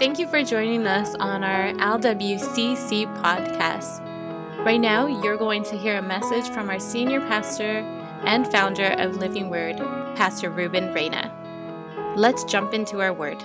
Thank you for joining us on our LWCC podcast. Right now, you're going to hear a message from our senior pastor and founder of Living Word, Pastor Ruben Reyna. Let's jump into our word.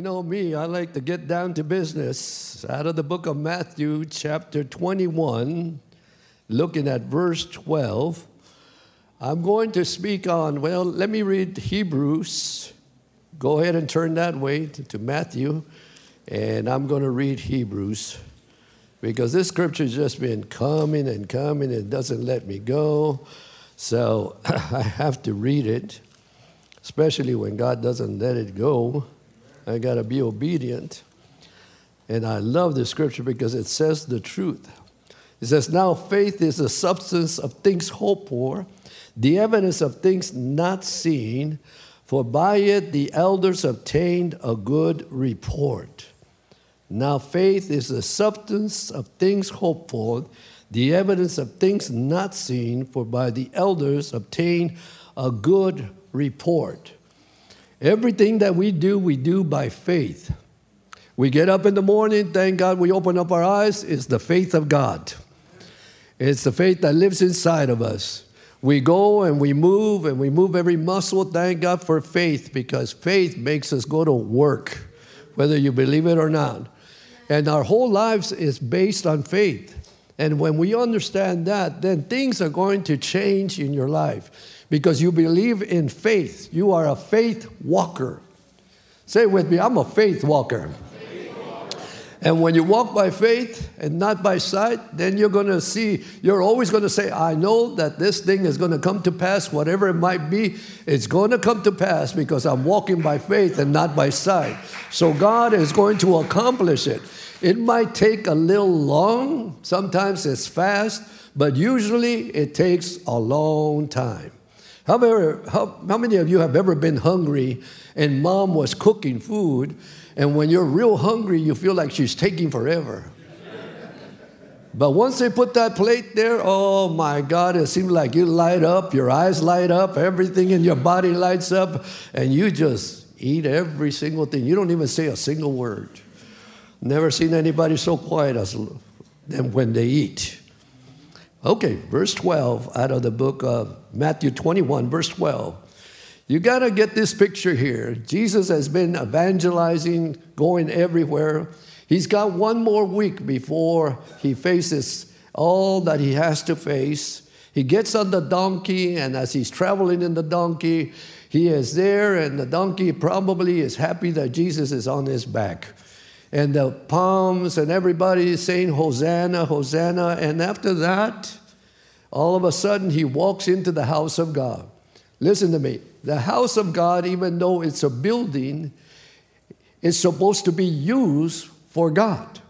You know me, I like to get down to business. Out of the book of Matthew, chapter 21, looking at verse 12, I'm going to speak on, well, let me read Hebrews. Go ahead and turn that way to, Matthew, and I'm going to read Hebrews because this scripture has just been coming and coming and doesn't let me go. So I have to read it, especially when God doesn't let it go. I got to be obedient. And I love the scripture because it says the truth. It says, Now faith is the substance of things hoped for, the evidence of things not seen, for by it the elders obtained a good report. Now faith is the substance of things hoped for, the evidence of things not seen, for by the elders obtained a good report. Everything that we do, we do by faith. We get up in the morning, thank God we open up our eyes, it's the faith of God. It's the faith that lives inside of us. We go and we move and we move every muscle, thank God for faith, because faith makes us go to work, whether you believe it or not. And our whole lives is based on faith. And when we understand that, then things are going to change in your life because you believe in faith. You are a faith walker. Say with me, I'm a faith walker. And when you walk by faith and not by sight, then you're going to see, you're always going to say, I know that this thing is going to come to pass, whatever it might be, it's going to come to pass because I'm walking by faith and not by sight. So God is going to accomplish it. It might take a little long, sometimes it's fast, but usually it takes a long time. How, ever, how, how many of you have ever been hungry and mom was cooking food, and when you're real hungry, you feel like she's taking forever? But once they put that plate there, oh my God, it seems like you light up, your eyes light up, everything in your body lights up, and you just eat every single thing. You don't even say a single word. Never seen anybody so quiet as them when they eat. Okay, verse 12 out of the book of Matthew 21, verse 12. You got to get this picture here. Jesus has been evangelizing, going everywhere. He's got one more week before he faces all that he has to face. He gets on the donkey, and as he's traveling in the donkey, he is there, and the donkey probably is happy that Jesus is on his back and the palms, and everybody is saying, Hosanna, Hosanna. And after that, all of a sudden, he walks into the house of God. Listen to me. The house of God, even though it's a building, is supposed to be used for God.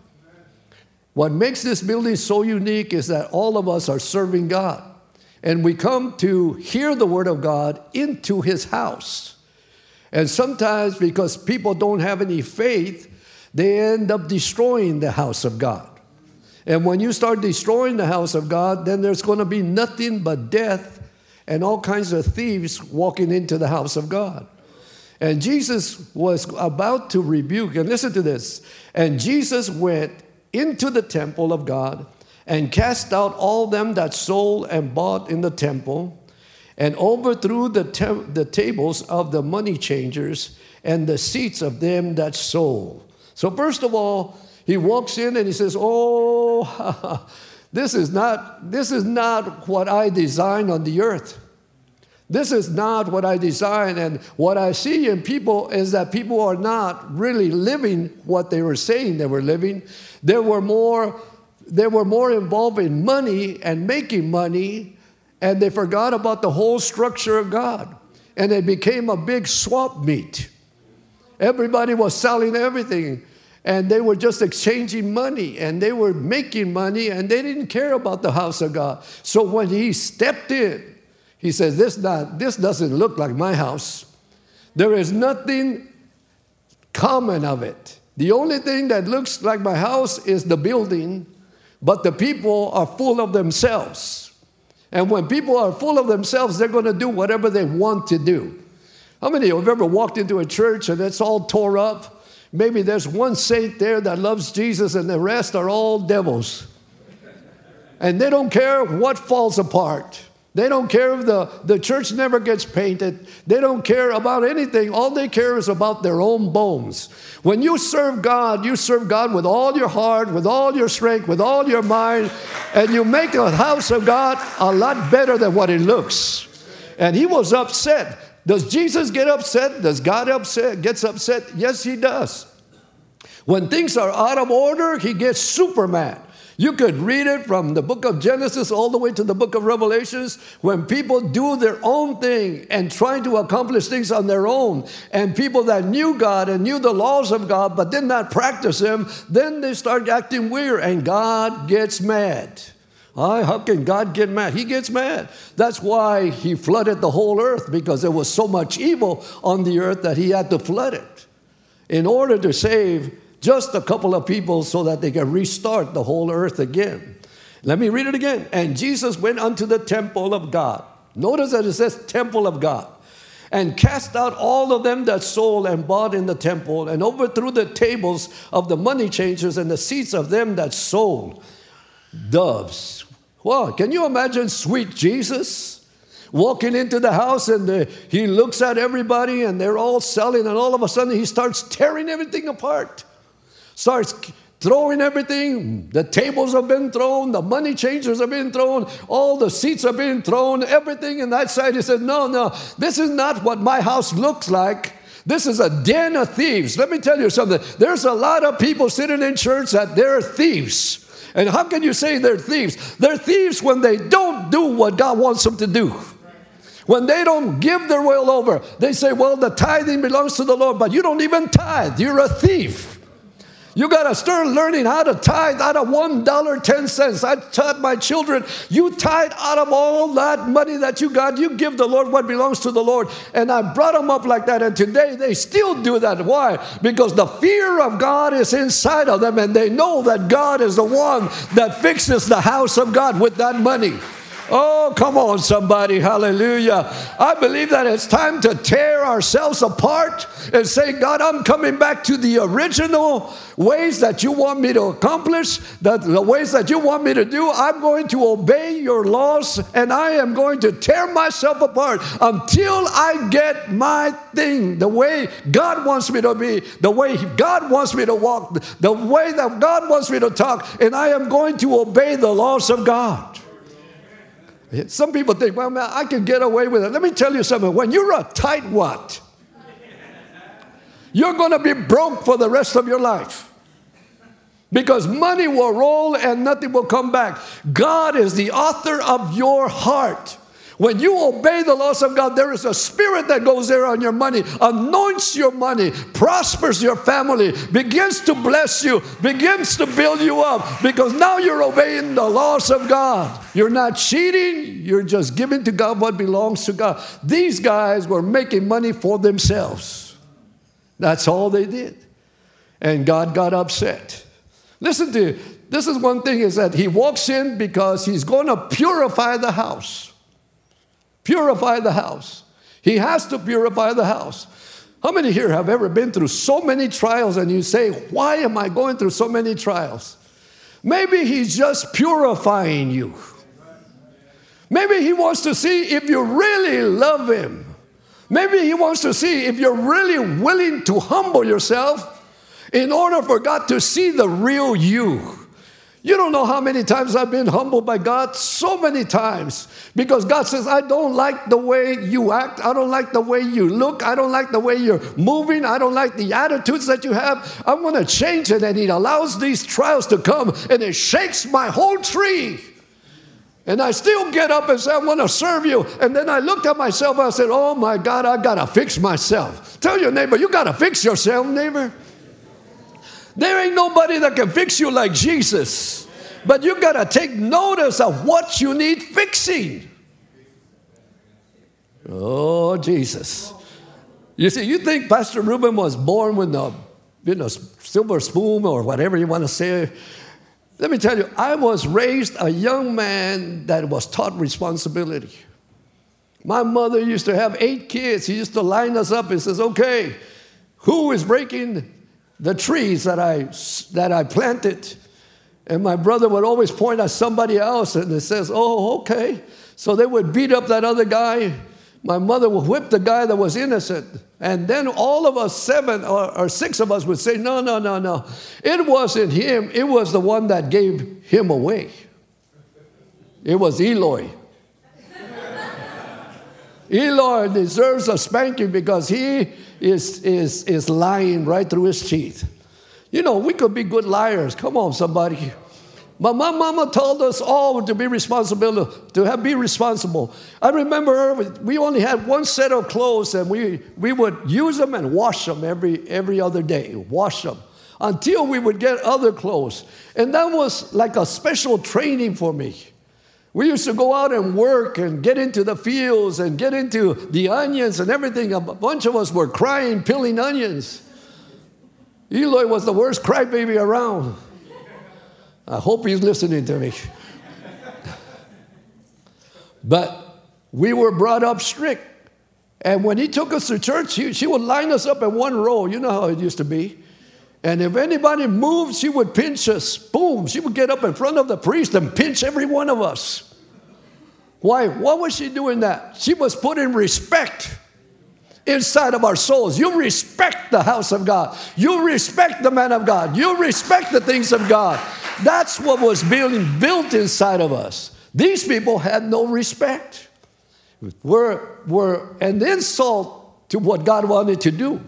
What makes this building so unique is that all of us are serving God. And we come to hear the word of God into his house. And sometimes, because people don't have any faith, they end up destroying the house of God. And when you start destroying the house of God, then there's going to be nothing but death and all kinds of thieves walking into the house of God. And Jesus was about to rebuke, and listen to this. And Jesus went into the temple of God and cast out all them that sold and bought in the temple and overthrew the, te- the tables of the money changers and the seats of them that sold. So, first of all, he walks in and he says, Oh, this is not, this is not what I designed on the earth. This is not what I designed. And what I see in people is that people are not really living what they were saying they were living. They were more, they were more involved in money and making money, and they forgot about the whole structure of God. And it became a big swap meet. Everybody was selling everything. And they were just exchanging money and they were making money and they didn't care about the house of God. So when he stepped in, he says, This, not, this doesn't look like my house. There is nothing common of it. The only thing that looks like my house is the building, but the people are full of themselves. And when people are full of themselves, they're going to do whatever they want to do. How many of you have ever walked into a church and it's all tore up? Maybe there's one saint there that loves Jesus and the rest are all devils. And they don't care what falls apart. They don't care if the, the church never gets painted. They don't care about anything. All they care is about their own bones. When you serve God, you serve God with all your heart, with all your strength, with all your mind, and you make the house of God a lot better than what it looks. And he was upset. Does Jesus get upset? Does God upset? Gets upset? Yes, he does. When things are out of order, he gets super mad. You could read it from the book of Genesis all the way to the book of Revelations when people do their own thing and trying to accomplish things on their own, and people that knew God and knew the laws of God but did not practice them, then they start acting weird and God gets mad. I, how can God get mad? He gets mad. That's why he flooded the whole earth because there was so much evil on the earth that he had to flood it in order to save just a couple of people so that they can restart the whole earth again. Let me read it again. And Jesus went unto the temple of God. Notice that it says temple of God. And cast out all of them that sold and bought in the temple, and overthrew the tables of the money changers and the seats of them that sold doves well, can you imagine sweet Jesus walking into the house and the, he looks at everybody and they're all selling, and all of a sudden he starts tearing everything apart, starts throwing everything. The tables have been thrown, the money changers have been thrown, all the seats have been thrown, everything. in that side he said, No, no, this is not what my house looks like. This is a den of thieves. Let me tell you something. There's a lot of people sitting in church that they're thieves. And how can you say they're thieves? They're thieves when they don't do what God wants them to do. When they don't give their will over, they say, Well, the tithing belongs to the Lord, but you don't even tithe. You're a thief. You got to start learning how to tithe out of $1.10. I taught my children, you tithe out of all that money that you got. You give the Lord what belongs to the Lord. And I brought them up like that. And today they still do that. Why? Because the fear of God is inside of them and they know that God is the one that fixes the house of God with that money. Oh, come on, somebody. Hallelujah. I believe that it's time to tear ourselves apart and say, God, I'm coming back to the original ways that you want me to accomplish, that the ways that you want me to do. I'm going to obey your laws and I am going to tear myself apart until I get my thing, the way God wants me to be, the way God wants me to walk, the way that God wants me to talk, and I am going to obey the laws of God. Some people think, well, man, I can get away with it. Let me tell you something. When you're a tightwad, you're going to be broke for the rest of your life. Because money will roll and nothing will come back. God is the author of your heart. When you obey the laws of God, there is a spirit that goes there on your money, anoints your money, prospers your family, begins to bless you, begins to build you up because now you're obeying the laws of God. You're not cheating, you're just giving to God what belongs to God. These guys were making money for themselves. That's all they did. And God got upset. Listen to this is one thing is that he walks in because he's going to purify the house. Purify the house. He has to purify the house. How many here have ever been through so many trials and you say, Why am I going through so many trials? Maybe He's just purifying you. Maybe He wants to see if you really love Him. Maybe He wants to see if you're really willing to humble yourself in order for God to see the real you. You don't know how many times I've been humbled by God. So many times. Because God says, I don't like the way you act. I don't like the way you look. I don't like the way you're moving. I don't like the attitudes that you have. I'm going to change it. And He allows these trials to come and it shakes my whole tree. And I still get up and say, I want to serve you. And then I looked at myself. And I said, Oh my God, I got to fix myself. Tell your neighbor, you got to fix yourself, neighbor. There ain't nobody that can fix you like Jesus. But you got to take notice of what you need fixing. Oh, Jesus. You see, you think Pastor Ruben was born with a you know, silver spoon or whatever you want to say. Let me tell you, I was raised a young man that was taught responsibility. My mother used to have eight kids. He used to line us up and says, okay, who is breaking the trees that I, that I planted? And my brother would always point at somebody else and it says, oh, okay. So they would beat up that other guy. My mother would whip the guy that was innocent. And then all of us, seven or, or, six of us, would say, No, no, no, no. It wasn't him. It was the one that gave him away. It was Eloy. Eloy deserves a spanking because he is, is, is lying right through his teeth. You know, we could be good liars. Come on, somebody. But my mama told us all to be responsible, to have, be responsible. I remember we only had one set of clothes and we, we would use them and wash them every, every other day, wash them until we would get other clothes. And that was like a special training for me. We used to go out and work and get into the fields and get into the onions and everything. A bunch of us were crying, peeling onions. Eloy was the worst crybaby around. I hope he's listening to me. but we were brought up strict. And when he took us to church, he, she would line us up in one row. You know how it used to be. And if anybody moved, she would pinch us. Boom. She would get up in front of the priest and pinch every one of us. Why? What was she doing that? She was putting respect inside of our souls. You respect the house of God. You respect the man of God. You respect the things of God. That's what was being built inside of us. These people had no respect. Were, were an insult to what God wanted to do.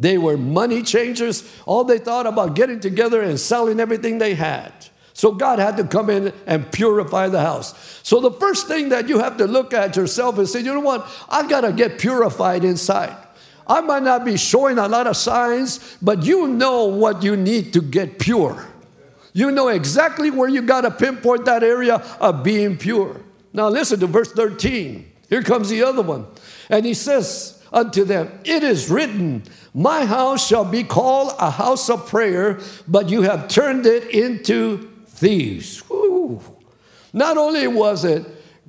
They were money changers. All they thought about getting together and selling everything they had. So God had to come in and purify the house. So the first thing that you have to look at yourself and say, you know what? I got to get purified inside. I might not be showing a lot of signs, but you know what you need to get pure. You know exactly where you got to pinpoint that area of being pure. Now, listen to verse 13. Here comes the other one. And he says unto them, It is written, My house shall be called a house of prayer, but you have turned it into thieves. Woo. Not only was it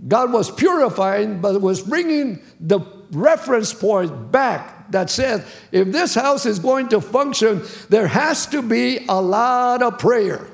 God was purifying, but was bringing the reference point back that says if this house is going to function, there has to be a lot of prayer.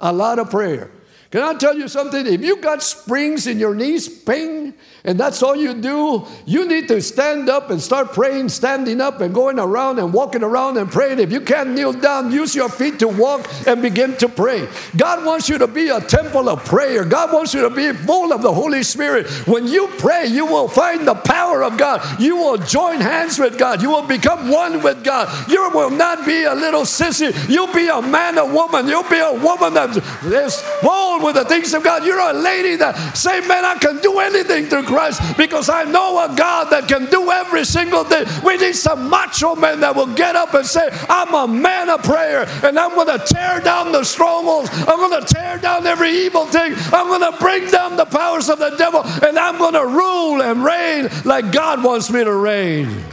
A lot of prayer. Can I tell you something? If you got springs in your knees, pain, and that's all you do, you need to stand up and start praying, standing up and going around and walking around and praying. If you can't kneel down, use your feet to walk and begin to pray. God wants you to be a temple of prayer. God wants you to be full of the Holy Spirit. When you pray, you will find the power of God. You will join hands with God. You will become one with God. You will not be a little sissy. You'll be a man or woman. You'll be a woman that is full with the things of God. You're a lady that say, man, I can do anything through Christ because I know a God that can do every single thing. We need some macho men that will get up and say, I'm a man of prayer and I'm going to tear down the strongholds. I'm going to tear down every evil thing. I'm going to bring down the powers of the devil and I'm going to rule and reign like God wants me to reign.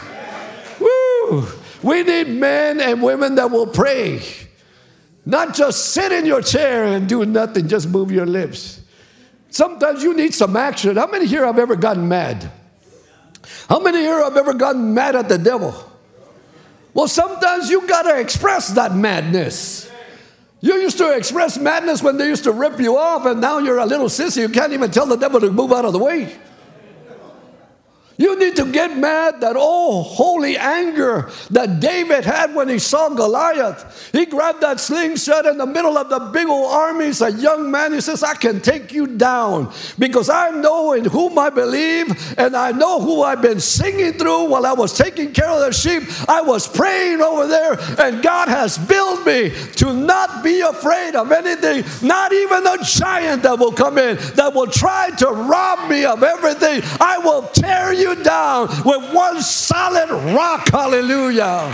Woo! We need men and women that will pray. Not just sit in your chair and do nothing, just move your lips. Sometimes you need some action. How many here have ever gotten mad? How many here have ever gotten mad at the devil? Well, sometimes you got to express that madness. You used to express madness when they used to rip you off, and now you're a little sissy. You can't even tell the devil to move out of the way. You need to get mad that oh holy anger that David had when he saw Goliath. He grabbed that slingshot in the middle of the big old armies, a young man. He says, I can take you down because I know in whom I believe and I know who I've been singing through while I was taking care of the sheep. I was praying over there, and God has built me to not be afraid of anything, not even a giant that will come in that will try to rob me of everything. I will tear you down with one solid rock. Hallelujah.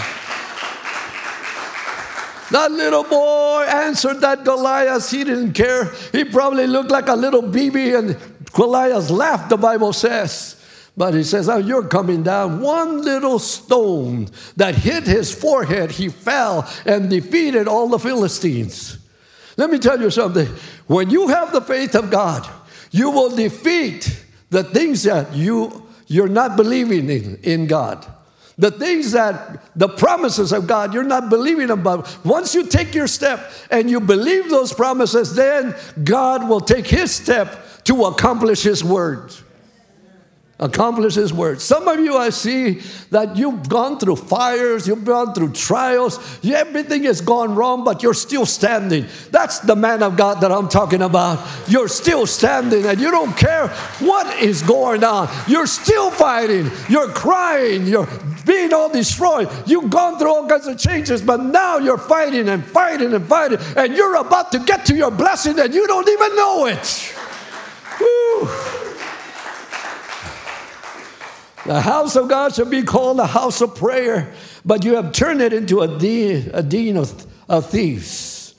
That little boy answered that Goliath. He didn't care. He probably looked like a little baby, and Goliath laughed, the Bible says. But he says, Oh, you're coming down. One little stone that hit his forehead, he fell and defeated all the Philistines. Let me tell you something. When you have the faith of God, you will defeat the things that you, you're not believing in, in God. The things that, the promises of God, you're not believing about. Once you take your step and you believe those promises, then God will take his step to accomplish his word accomplish his word. Some of you, I see that you've gone through fires, you've gone through trials, everything has gone wrong, but you're still standing. That's the man of God that I'm talking about. You're still standing and you don't care what is going on. You're still fighting, you're crying, you're being all destroyed. You've gone through all kinds of changes, but now you're fighting and fighting and fighting, and you're about to get to your blessing and you don't even know it. Woo. The house of God shall be called a house of prayer, but you have turned it into a den, a den of, of thieves.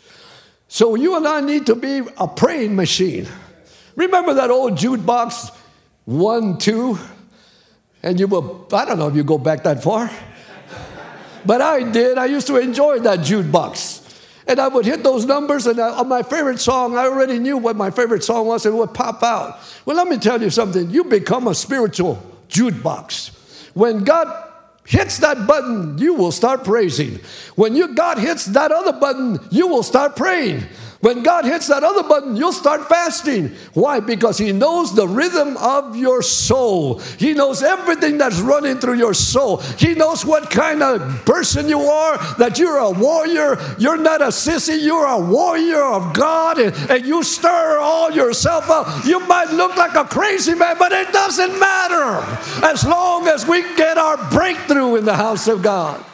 So you and I need to be a praying machine. Remember that old jukebox, one, two, and you will, I don't know if you go back that far, but I did. I used to enjoy that jukebox. And I would hit those numbers, and I, on my favorite song, I already knew what my favorite song was, and it would pop out. Well, let me tell you something. You become a spiritual jukebox. When God hits that button, you will start praising. When you, God hits that other button, you will start praying. When God hits that other button, you'll start fasting. Why? Because He knows the rhythm of your soul. He knows everything that's running through your soul. He knows what kind of person you are, that you're a warrior. You're not a sissy, you're a warrior of God, and, and you stir all yourself up. You might look like a crazy man, but it doesn't matter as long as we get our breakthrough in the house of God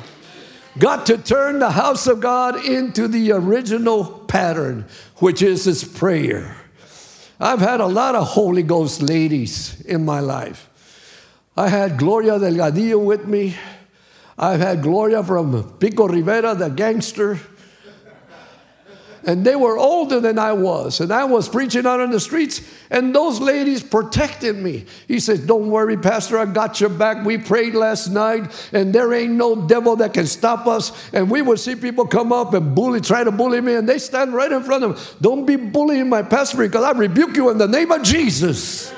got to turn the house of God into the original pattern, which is his prayer. I've had a lot of Holy Ghost ladies in my life. I had Gloria Delgadillo with me. I've had Gloria from Pico Rivera, the gangster and they were older than I was. And I was preaching out on the streets, and those ladies protected me. He said, Don't worry, Pastor, I got your back. We prayed last night, and there ain't no devil that can stop us. And we would see people come up and bully, try to bully me, and they stand right in front of them. Don't be bullying my pastor because I rebuke you in the name of Jesus.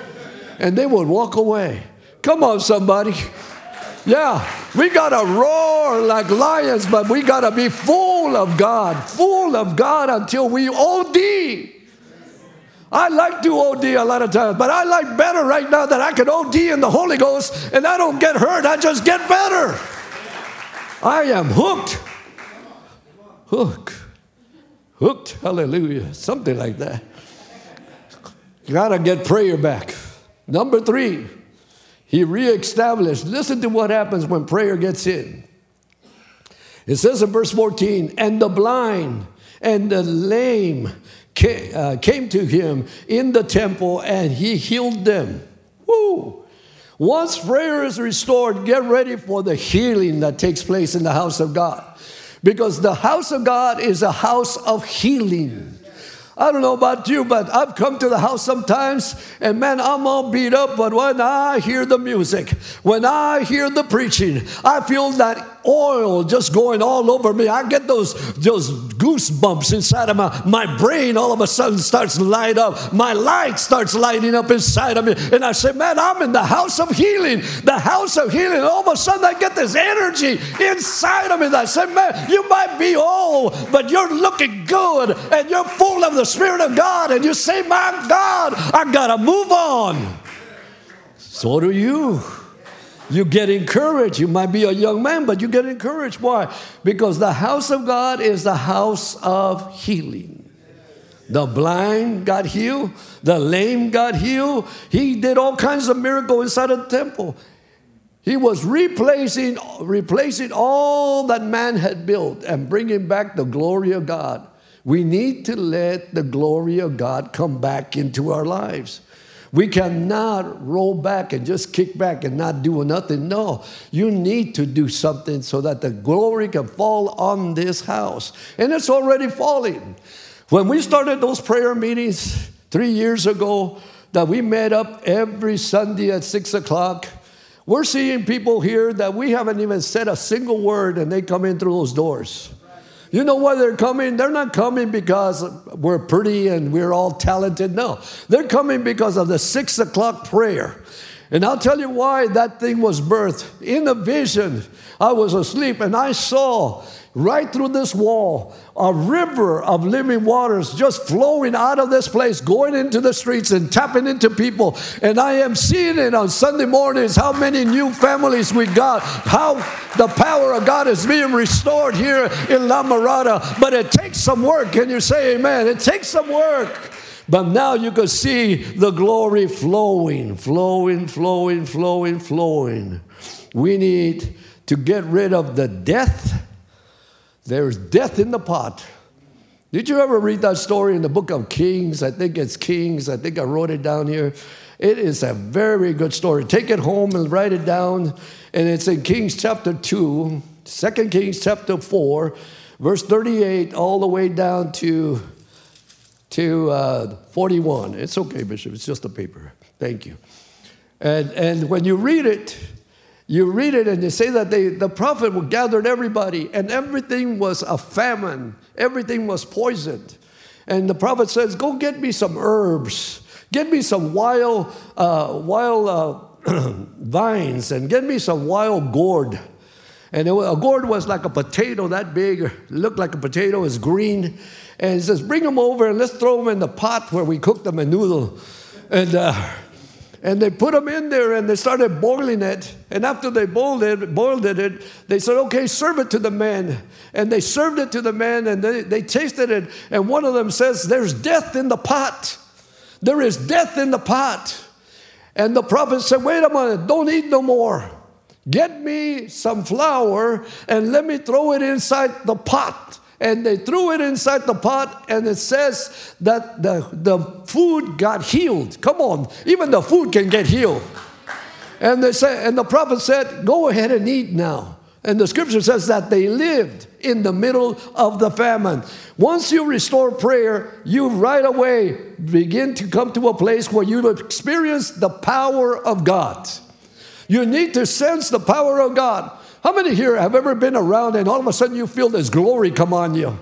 And they would walk away. Come on, somebody. Yeah, we got to roar like lions, but we got to be full of God, full of God until we OD. I like to OD a lot of times, but I like better right now that I can OD in the Holy Ghost and I don't get hurt, I just get better. I am hooked. Hooked. Hooked. Hallelujah. Something like that. You got to get prayer back. Number three, he reestablished. Listen to what happens when prayer gets in. It says in verse 14, and the blind and the lame came, uh, came to him in the temple and he healed them. Woo! Once prayer is restored, get ready for the healing that takes place in the house of God. Because the house of God is a house of healing. I don't know about you, but I've come to the house sometimes and man, I'm all beat up. But when I hear the music, when I hear the preaching, I feel that oil just going all over me. I get those, those goosebumps inside of my, my brain. All of a sudden starts light up. My light starts lighting up inside of me. And I say, man, I'm in the house of healing. The house of healing. All of a sudden I get this energy inside of me. I say, man, you might be old, but you're looking good and you're full of the Spirit of God. And you say, my God, I got to move on. So do you. You get encouraged. You might be a young man, but you get encouraged. Why? Because the house of God is the house of healing. The blind got healed, the lame got healed. He did all kinds of miracles inside of the temple. He was replacing, replacing all that man had built and bringing back the glory of God. We need to let the glory of God come back into our lives. We cannot roll back and just kick back and not do nothing. No, you need to do something so that the glory can fall on this house. And it's already falling. When we started those prayer meetings three years ago, that we met up every Sunday at six o'clock, we're seeing people here that we haven't even said a single word and they come in through those doors. You know why they're coming? They're not coming because we're pretty and we're all talented. No, they're coming because of the six o'clock prayer. And I'll tell you why that thing was birthed. In a vision, I was asleep and I saw right through this wall, a river of living waters just flowing out of this place, going into the streets and tapping into people. And I am seeing it on Sunday mornings how many new families we got, how the power of God is being restored here in La Mirada. But it takes some work. Can you say amen? It takes some work. But now you can see the glory flowing, flowing, flowing, flowing, flowing. We need to get rid of the death there's death in the pot. Did you ever read that story in the book of Kings? I think it's Kings. I think I wrote it down here. It is a very good story. Take it home and write it down. And it's in Kings chapter 2, 2 Kings chapter 4, verse 38, all the way down to, to uh, 41. It's okay, Bishop. It's just a paper. Thank you. And, and when you read it, you read it and you say that they, the prophet gathered everybody and everything was a famine, everything was poisoned. And the prophet says, Go get me some herbs, get me some wild, uh, wild uh, vines, and get me some wild gourd. And a gourd was like a potato that big, looked like a potato, is green. And he says, Bring them over and let's throw them in the pot where we cook them a noodle. And uh, and they put them in there and they started boiling it. And after they boiled it, boiled it, they said, okay, serve it to the men. And they served it to the men and they, they tasted it. And one of them says, There's death in the pot. There is death in the pot. And the prophet said, Wait a minute, don't eat no more. Get me some flour and let me throw it inside the pot. And they threw it inside the pot and it says that the, the food got healed. Come on even the food can get healed. And they say and the prophet said go ahead and eat now. And the scripture says that they lived in the middle of the famine. Once you restore prayer you right away begin to come to a place where you experience the power of god you need to sense the power of god how many here have ever been around and all of a sudden you feel this glory come on you?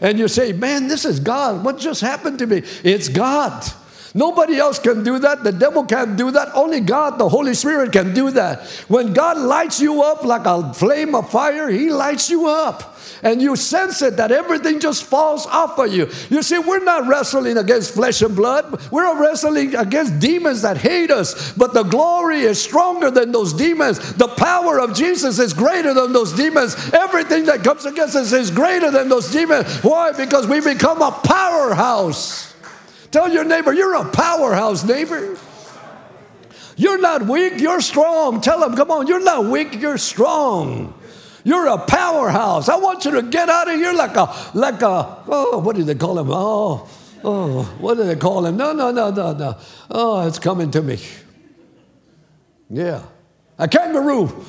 And you say, Man, this is God. What just happened to me? It's God. Nobody else can do that. The devil can't do that. Only God, the Holy Spirit, can do that. When God lights you up like a flame of fire, He lights you up and you sense it that everything just falls off of you. You see, we're not wrestling against flesh and blood, we're wrestling against demons that hate us, but the glory is stronger than those demons. The power of Jesus is greater than those demons. Everything that comes against us is greater than those demons. Why? Because we become a powerhouse. Tell your neighbor, you're a powerhouse, neighbor. You're not weak, you're strong. Tell them, come on, you're not weak, you're strong. You're a powerhouse. I want you to get out of here like a, like a, oh, what do they call him? Oh, oh, what do they call him? No, no, no, no, no. Oh, it's coming to me. Yeah. A kangaroo.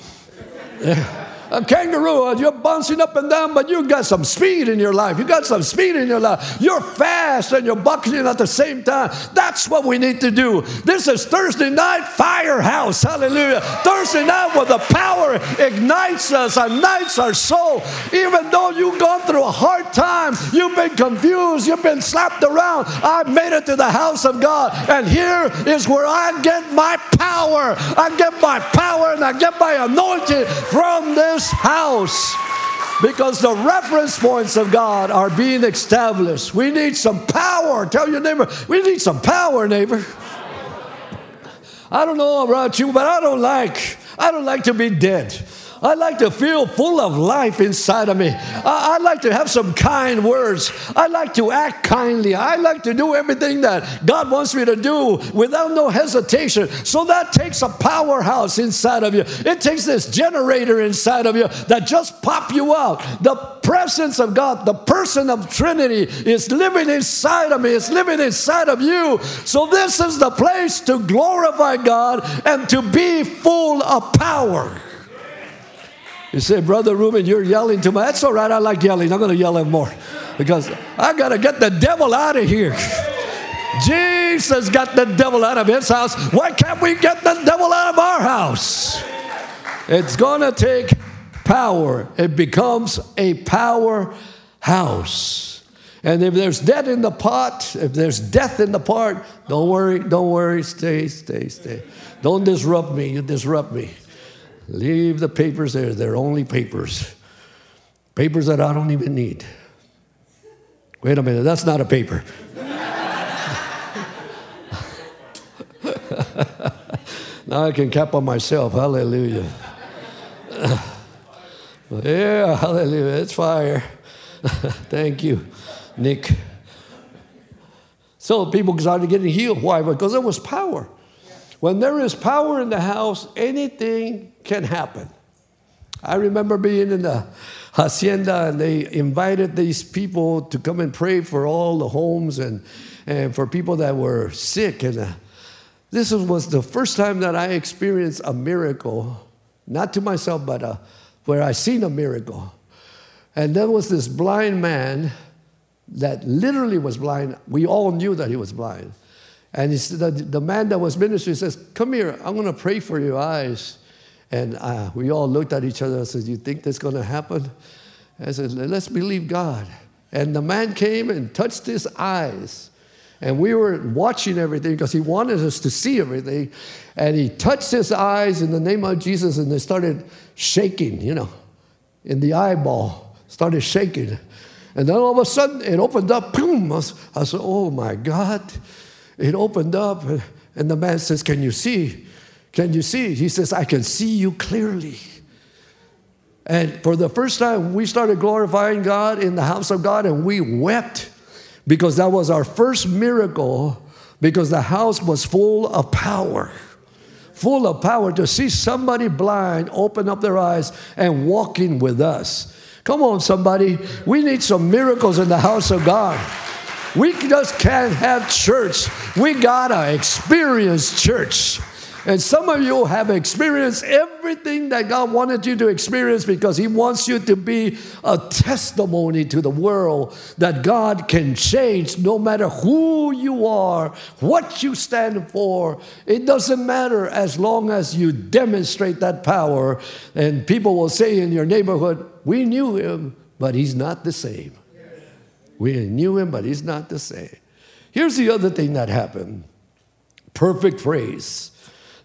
Yeah a kangaroo. You're bouncing up and down, but you got some speed in your life. You got some speed in your life. You're fast and you're bucking at the same time. That's what we need to do. This is Thursday night firehouse. Hallelujah. Thursday night where the power ignites us, ignites our soul. Even though you've gone through a hard time, you've been confused, you've been slapped around. I've made it to the house of God, and here is where I get my power. I get my power and I get my anointing from this house because the reference points of God are being established. We need some power. Tell your neighbor, we need some power, neighbor. I don't know about you, but I don't like, I don't like to be dead. I like to feel full of life inside of me. I, I, like to have some kind words. I like to act kindly. I like to do everything that God wants me to do without no hesitation. So that takes a powerhouse inside of you. It takes this generator inside of you that just pop you out. The presence of God, the person of Trinity is living inside of me. It's living inside of you. So this is the place to glorify God and to be full of power. You say, Brother Ruben, you're yelling too much. That's all right. I like yelling. I'm going to yell it more because I got to get the devil out of here. Jesus got the devil out of his house. Why can't we get the devil out of our house? It's going to take power. It becomes a power house. And if there's death in the pot, if there's death in the pot, don't worry, don't worry, stay, stay, stay. Don't disrupt me, you disrupt me. Leave the papers there, they're only papers. Papers that I don't even need. Wait a minute, that's not a paper. now I can cap on myself, hallelujah. yeah, hallelujah, it's fire. Thank you, Nick. So people started getting healed. Why? Because there was power. When there is power in the house, anything can happen. I remember being in the hacienda and they invited these people to come and pray for all the homes and, and for people that were sick. And uh, this was the first time that I experienced a miracle, not to myself, but uh, where I seen a miracle. And there was this blind man that literally was blind. We all knew that he was blind. And the, the man that was ministering says, Come here, I'm going to pray for your eyes. And uh, we all looked at each other and said, You think that's going to happen? I said, Let's believe God. And the man came and touched his eyes. And we were watching everything because he wanted us to see everything. And he touched his eyes in the name of Jesus and they started shaking, you know, in the eyeball, started shaking. And then all of a sudden it opened up, boom. I said, Oh my God. It opened up, and the man says, Can you see? Can you see? He says, I can see you clearly. And for the first time, we started glorifying God in the house of God, and we wept because that was our first miracle because the house was full of power. Full of power to see somebody blind open up their eyes and walking with us. Come on, somebody. We need some miracles in the house of God. We just can't have church. We gotta experience church. And some of you have experienced everything that God wanted you to experience because He wants you to be a testimony to the world that God can change no matter who you are, what you stand for. It doesn't matter as long as you demonstrate that power. And people will say in your neighborhood, We knew Him, but He's not the same. We knew him, but he's not the same. Here's the other thing that happened perfect praise.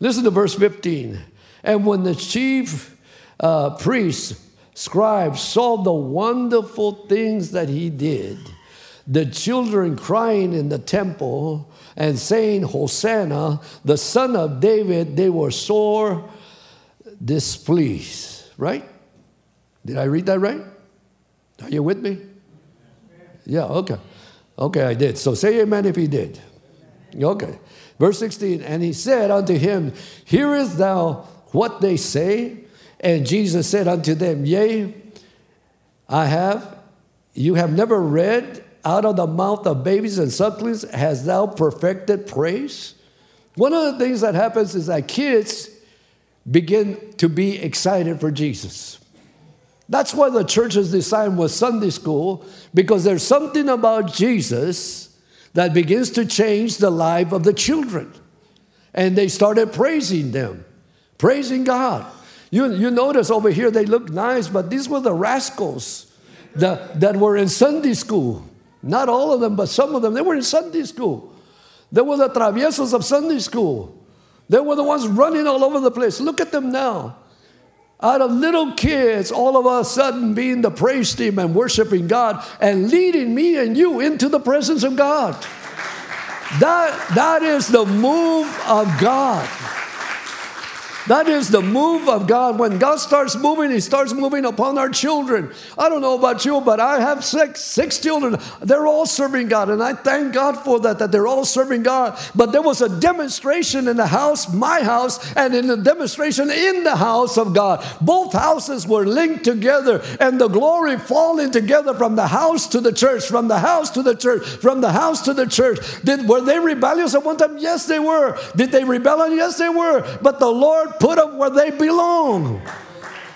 Listen to verse 15. And when the chief uh, priests, scribes saw the wonderful things that he did, the children crying in the temple and saying, Hosanna, the son of David, they were sore displeased. Right? Did I read that right? Are you with me? Yeah, okay. Okay, I did. So say amen if he did. Okay. Verse 16, and he said unto him, Hearest thou what they say? And Jesus said unto them, Yea, I have. You have never read, out of the mouth of babies and sucklings has thou perfected praise? One of the things that happens is that kids begin to be excited for Jesus. That's why the church's design was Sunday school, because there's something about Jesus that begins to change the life of the children. And they started praising them, praising God. You, you notice over here they look nice, but these were the rascals that, that were in Sunday school. Not all of them, but some of them, they were in Sunday school. They were the traviesos of Sunday school. They were the ones running all over the place. Look at them now out of little kids all of a sudden being the praise team and worshiping God and leading me and you into the presence of God. That, that is the move of God. That is the move of God. When God starts moving, He starts moving upon our children. I don't know about you, but I have six, six children. They're all serving God, and I thank God for that, that they're all serving God. But there was a demonstration in the house, my house, and in the demonstration in the house of God. Both houses were linked together, and the glory falling together from the house to the church, from the house to the church, from the house to the church. Did, were they rebellious at one time? Yes, they were. Did they rebel? Yes, they were. But the Lord put them where they belong.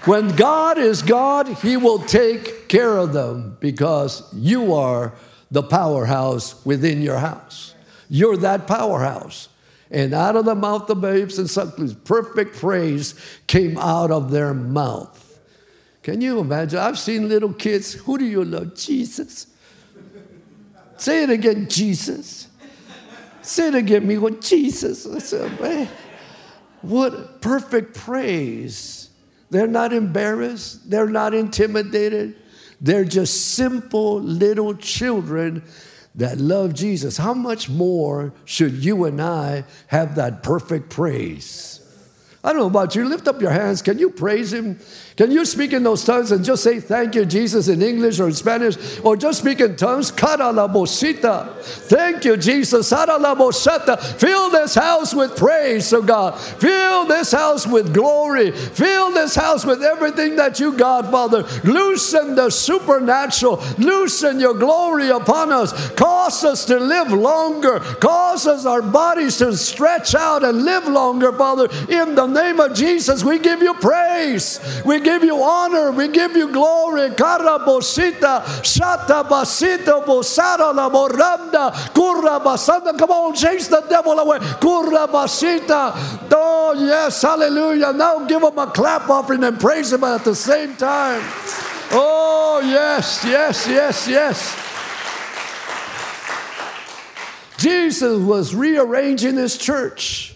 When God is God, He will take care of them because you are the powerhouse within your house. You're that powerhouse. And out of the mouth of babes and sucklings, perfect praise came out of their mouth. Can you imagine? I've seen little kids. Who do you love? Jesus. Say it again, Jesus. Say it again, me Jesus. I said, man. What perfect praise. They're not embarrassed, they're not intimidated. They're just simple little children that love Jesus. How much more should you and I have that perfect praise? I don't know about you. Lift up your hands. Can you praise Him? Can you speak in those tongues and just say thank you, Jesus, in English or in Spanish, or just speak in tongues? Thank you, Jesus. Fill this house with praise, oh God. Fill this house with glory. Fill this house with everything that you, God, Father. Loosen the supernatural. Loosen your glory upon us. Cause us to live longer. Cause us our bodies to stretch out and live longer, Father. In the name of Jesus, we give you praise. We give you honor. We give you glory. Karabosita, shata la moramda, kurra basanda. Come on, chase the devil away. Kurra basita. Oh, yes, hallelujah. Now give him a clap offering and praise him at the same time. Oh, yes, yes, yes, yes. Jesus was rearranging his church.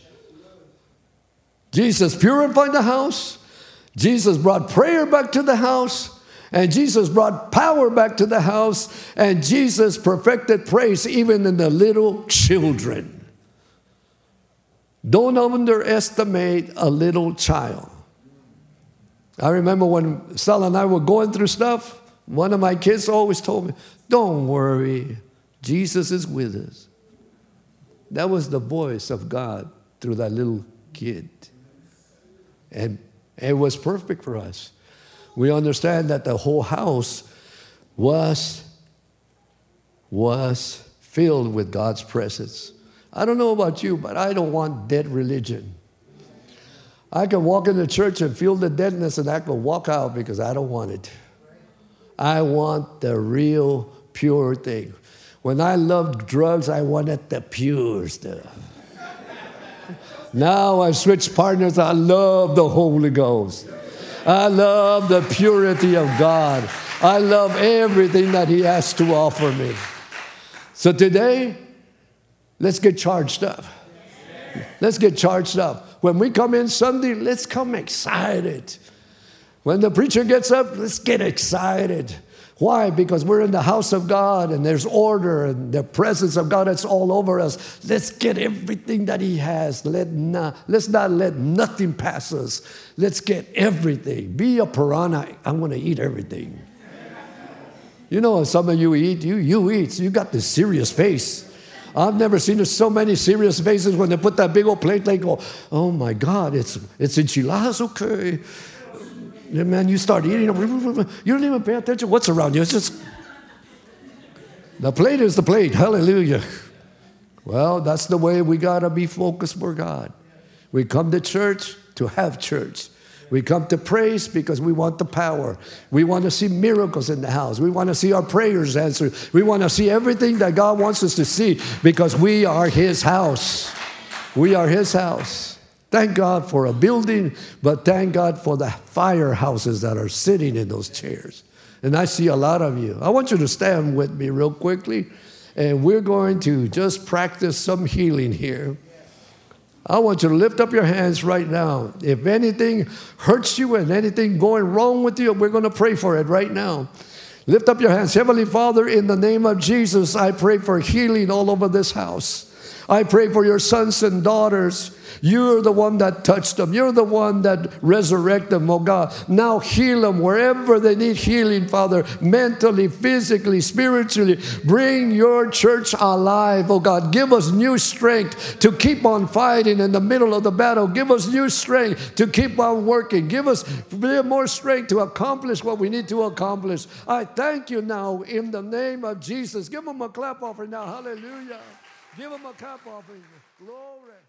Jesus purified the house. Jesus brought prayer back to the house. And Jesus brought power back to the house. And Jesus perfected praise even in the little children. Don't underestimate a little child. I remember when Stella and I were going through stuff, one of my kids always told me, Don't worry, Jesus is with us. That was the voice of God through that little kid. And it was perfect for us. We understand that the whole house was, was filled with God's presence. I don't know about you, but I don't want dead religion. I can walk in the church and feel the deadness and I can walk out because I don't want it. I want the real, pure thing. When I loved drugs, I wanted the pure stuff. Now I switched partners. I love the Holy Ghost. I love the purity of God. I love everything that He has to offer me. So today, let's get charged up. Let's get charged up. When we come in Sunday, let's come excited. When the preacher gets up, let's get excited. Why? Because we're in the house of God and there's order and the presence of God that's all over us. Let's get everything that He has. Let not, let's not let nothing pass us. Let's get everything. Be a piranha. I want to eat everything. You know, some of you eat, you, you eat. So you got this serious face. I've never seen so many serious faces when they put that big old plate, they go, oh my God, it's, it's enchiladas, okay man, you start eating, you don't even pay attention what's around you. It's just, the plate is the plate. Hallelujah. Well, that's the way we got to be focused for God. We come to church to have church. We come to praise because we want the power. We want to see miracles in the house. We want to see our prayers answered. We want to see everything that God wants us to see because we are His house. We are His house. Thank God for a building, but thank God for the firehouses that are sitting in those chairs. And I see a lot of you. I want you to stand with me real quickly, and we're going to just practice some healing here. I want you to lift up your hands right now. If anything hurts you and anything going wrong with you, we're going to pray for it right now. Lift up your hands. Heavenly Father, in the name of Jesus, I pray for healing all over this house. I pray for your sons and daughters. You're the one that touched them. You're the one that resurrected them, oh God. Now heal them wherever they need healing, Father, mentally, physically, spiritually. Bring your church alive, oh God. Give us new strength to keep on fighting in the middle of the battle. Give us new strength to keep on working. Give us more strength to accomplish what we need to accomplish. I thank you now in the name of Jesus. Give them a clap offering now. Hallelujah. Give them a cup offering. Glory.